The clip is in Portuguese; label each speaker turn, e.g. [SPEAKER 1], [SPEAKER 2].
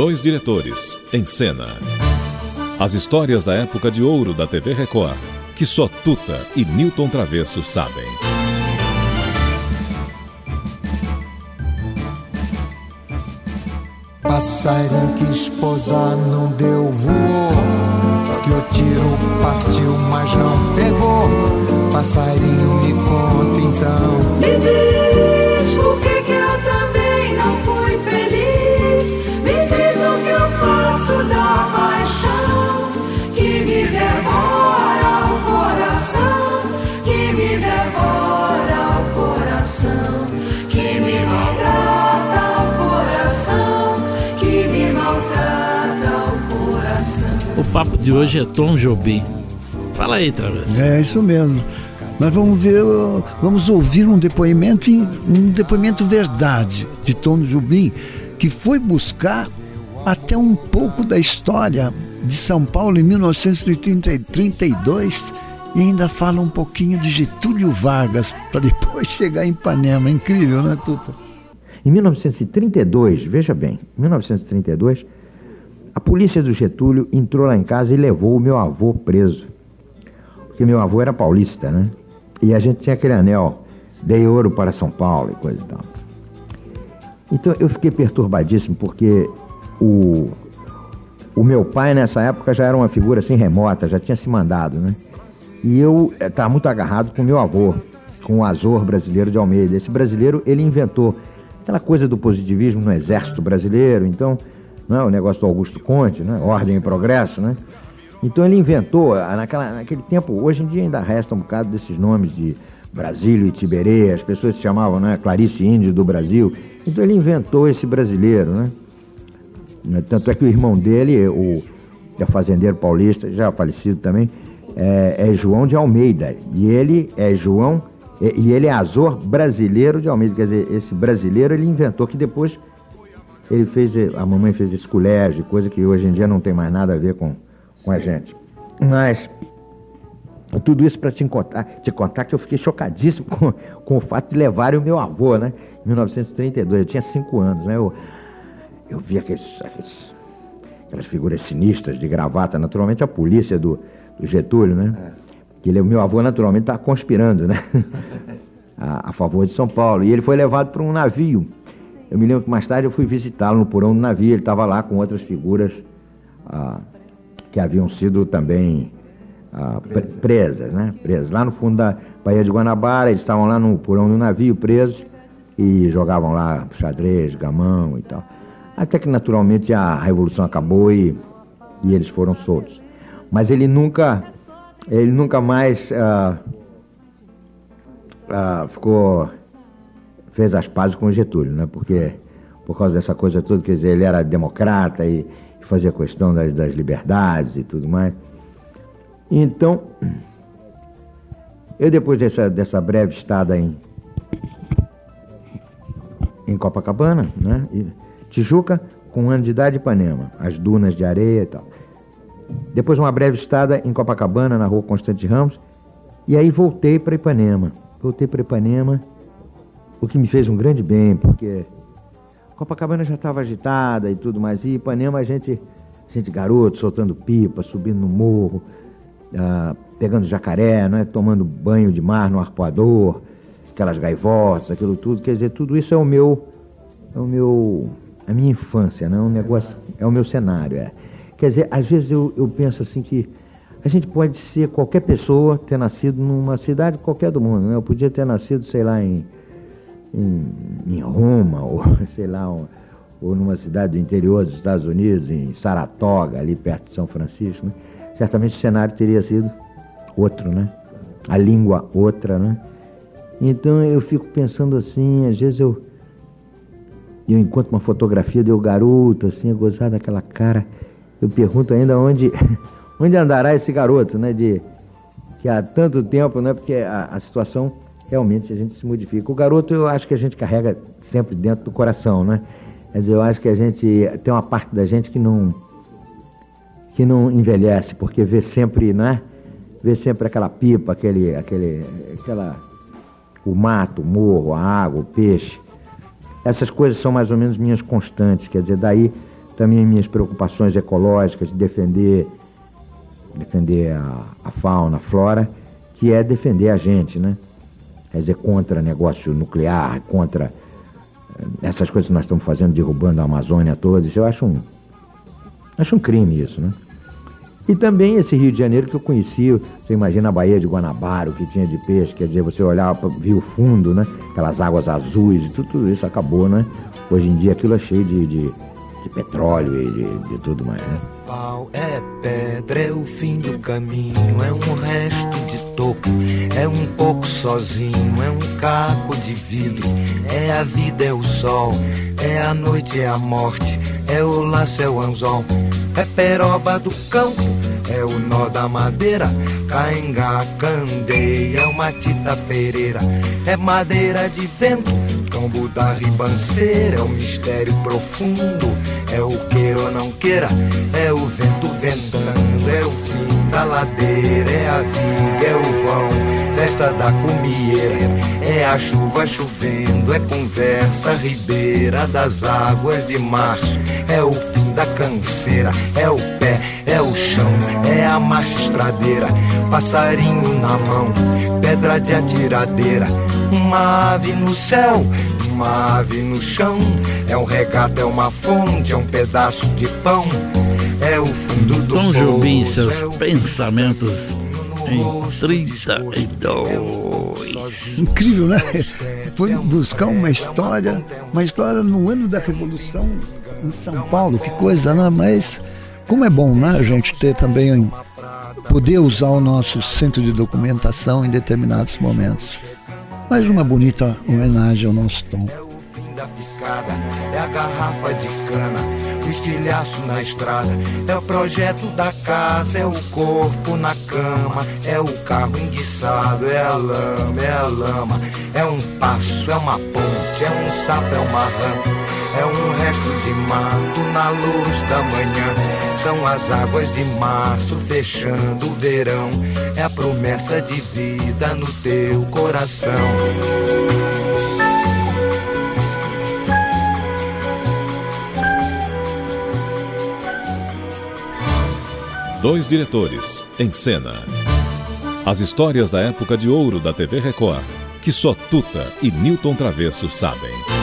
[SPEAKER 1] dois diretores, em cena. As histórias da época de ouro da TV Record, que só Tuta e Newton Travesso sabem.
[SPEAKER 2] Passarinho que esposa não deu voou Porque o tiro partiu, mas não pegou Passarinho me conta então
[SPEAKER 3] Me diz por que
[SPEAKER 4] papo de hoje é Tom Jobim. Fala aí, Travesso.
[SPEAKER 5] É isso mesmo. Nós vamos ver, vamos ouvir um depoimento, um depoimento verdade de Tom Jobim, que foi buscar até um pouco da história de São Paulo em 1932 e ainda fala um pouquinho de Getúlio Vargas para depois chegar em Ipanema. Incrível, né, Tuta?
[SPEAKER 6] Em 1932, veja bem, em 1932, a polícia do Getúlio entrou lá em casa e levou o meu avô preso. Porque meu avô era paulista, né? E a gente tinha aquele anel, dei ouro para São Paulo e coisa e tal. Então eu fiquei perturbadíssimo porque o, o meu pai nessa época já era uma figura assim remota, já tinha se mandado, né? E eu estava muito agarrado com meu avô, com o Azor brasileiro de Almeida. Esse brasileiro, ele inventou aquela coisa do positivismo no exército brasileiro, então, não é, o negócio do Augusto Conte, né? Ordem e progresso, né? Então ele inventou, ah, naquela, naquele tempo, hoje em dia ainda resta um bocado desses nomes de Brasílio e Tiberê, as pessoas se chamavam, né? Clarice Índio do Brasil. Então ele inventou esse brasileiro, né? Tanto é que o irmão dele, o é fazendeiro paulista, já falecido também, é, é João de Almeida. E ele é João, e, e ele é Azor brasileiro de Almeida. Quer dizer, esse brasileiro ele inventou que depois ele fez, a mamãe fez esse colégio, coisa que hoje em dia não tem mais nada a ver com, com a gente. Mas tudo isso para te contar, te contar que eu fiquei chocadíssimo com, com o fato de levarem o meu avô, né? Em 1932, eu tinha cinco anos, né? Eu, eu vi aqueles, aqueles- aquelas figuras sinistras de gravata, naturalmente a polícia do, do Getúlio, né? Que ele, o meu avô naturalmente estava conspirando, né? a, a favor de São Paulo. E ele foi levado para um navio. Eu me lembro que mais tarde eu fui visitá-lo no porão do navio, ele estava lá com outras figuras ah, que haviam sido também ah, pre- presas, né? Presas. Lá no fundo da Baía de Guanabara, eles estavam lá no porão do navio, presos, e jogavam lá xadrez, gamão e tal. Até que naturalmente a revolução acabou e, e eles foram soltos. Mas ele nunca, ele nunca mais ah, ah, ficou, fez as pazes com Getúlio, né? Porque por causa dessa coisa toda, quer dizer, ele era democrata e, fazia questão das, das liberdades e tudo mais. Então, eu depois dessa, dessa breve estada em, em Copacabana, né? Tijuca, com um ano de idade, Ipanema, as dunas de areia e tal. Depois uma breve estada em Copacabana, na rua Constante Ramos, e aí voltei para Ipanema. Voltei para Ipanema, o que me fez um grande bem, porque Copacabana já estava agitada e tudo mais, e Ipanema a gente, a gente garoto, soltando pipa, subindo no morro, ah, pegando jacaré, não é? tomando banho de mar no arpoador, aquelas gaivotas, aquilo tudo. Quer dizer, tudo isso é o meu, é o meu, a minha infância, né? um negócio, é o meu cenário. É. Quer dizer, às vezes eu, eu penso assim que a gente pode ser qualquer pessoa, ter nascido numa cidade qualquer do mundo. Né? Eu podia ter nascido, sei lá, em, em, em Roma, ou sei lá, ou, numa cidade do interior dos Estados Unidos, em Saratoga, ali perto de São Francisco. Né? Certamente o cenário teria sido outro, né? A língua outra, né? Então eu fico pensando assim, às vezes eu eu encontro uma fotografia de eu garoto, assim, gozado daquela cara, eu pergunto ainda onde onde andará esse garoto, né? De que há tanto tempo, né? Porque a, a situação realmente a gente se modifica. O garoto eu acho que a gente carrega sempre dentro do coração, né? Dizer, eu acho que a gente tem uma parte da gente que não que não envelhece, porque vê sempre, né? Vê sempre aquela pipa, aquele, aquele, aquela, o mato, o morro, a água, o peixe. Essas coisas são mais ou menos minhas constantes, quer dizer, daí também minhas preocupações ecológicas de defender, defender a, a fauna, a flora, que é defender a gente, né? Quer dizer, contra negócio nuclear, contra eh, essas coisas que nós estamos fazendo, derrubando a Amazônia toda. Isso eu acho um, acho um crime isso, né? E também esse Rio de Janeiro que eu conheci, você imagina a Baía de Guanabara, o que tinha de peixe, quer dizer, você olhava, via o fundo, né? Aquelas águas azuis tudo, tudo isso acabou, né? Hoje em dia aquilo é cheio de, de, de petróleo e de, de, tudo mais, né?
[SPEAKER 2] Pau é pedra, é o fim do caminho, é um resto de topo, é um pouco sozinho, é um caco de vidro, é a vida, é o sol, é a noite, é a morte, é o laço, é o anzol, é peroba do campo, é o nó da madeira, cainga, candeia, é uma tita pereira, é madeira de vento, tombo da ribanceira, é o mistério profundo, é o queira ou não queira, é o vento ventando, é o fim da ladeira, é a viga, é o vão, festa da comieira, é a chuva chovendo, é conversa ribeira das águas de março, é o fim da canseira, é o pé, é o chão, é a marcha estradeira, passarinho na mão, pedra de atiradeira, uma ave no céu, uma ave no chão, é um regato, é uma fonte, é um pedaço de pão, é o fundo do
[SPEAKER 4] Tom Jobim,
[SPEAKER 2] poço,
[SPEAKER 4] seus
[SPEAKER 2] é o
[SPEAKER 4] pensamentos em
[SPEAKER 2] rosto de Jesus
[SPEAKER 4] 32.
[SPEAKER 5] Incrível, né? Foi buscar uma história, uma história no ano da Revolução em São Paulo, que coisa, né? Mas como é bom, né? A gente ter também poder usar o nosso centro de documentação em determinados momentos. Mais uma bonita homenagem ao nosso Tom.
[SPEAKER 2] o fim da picada, é a garrafa de cana, o estilhaço na estrada, é o projeto da casa, é o corpo na cama, é o carro enguiçado, é a lama, é a lama, é um passo, é uma ponte, é um sapo, é uma rã. É um resto de mato na luz da manhã. São as águas de março fechando o verão. É a promessa de vida no teu coração.
[SPEAKER 1] Dois diretores, em cena. As histórias da época de ouro da TV Record, que só Tuta e Newton Travesso sabem.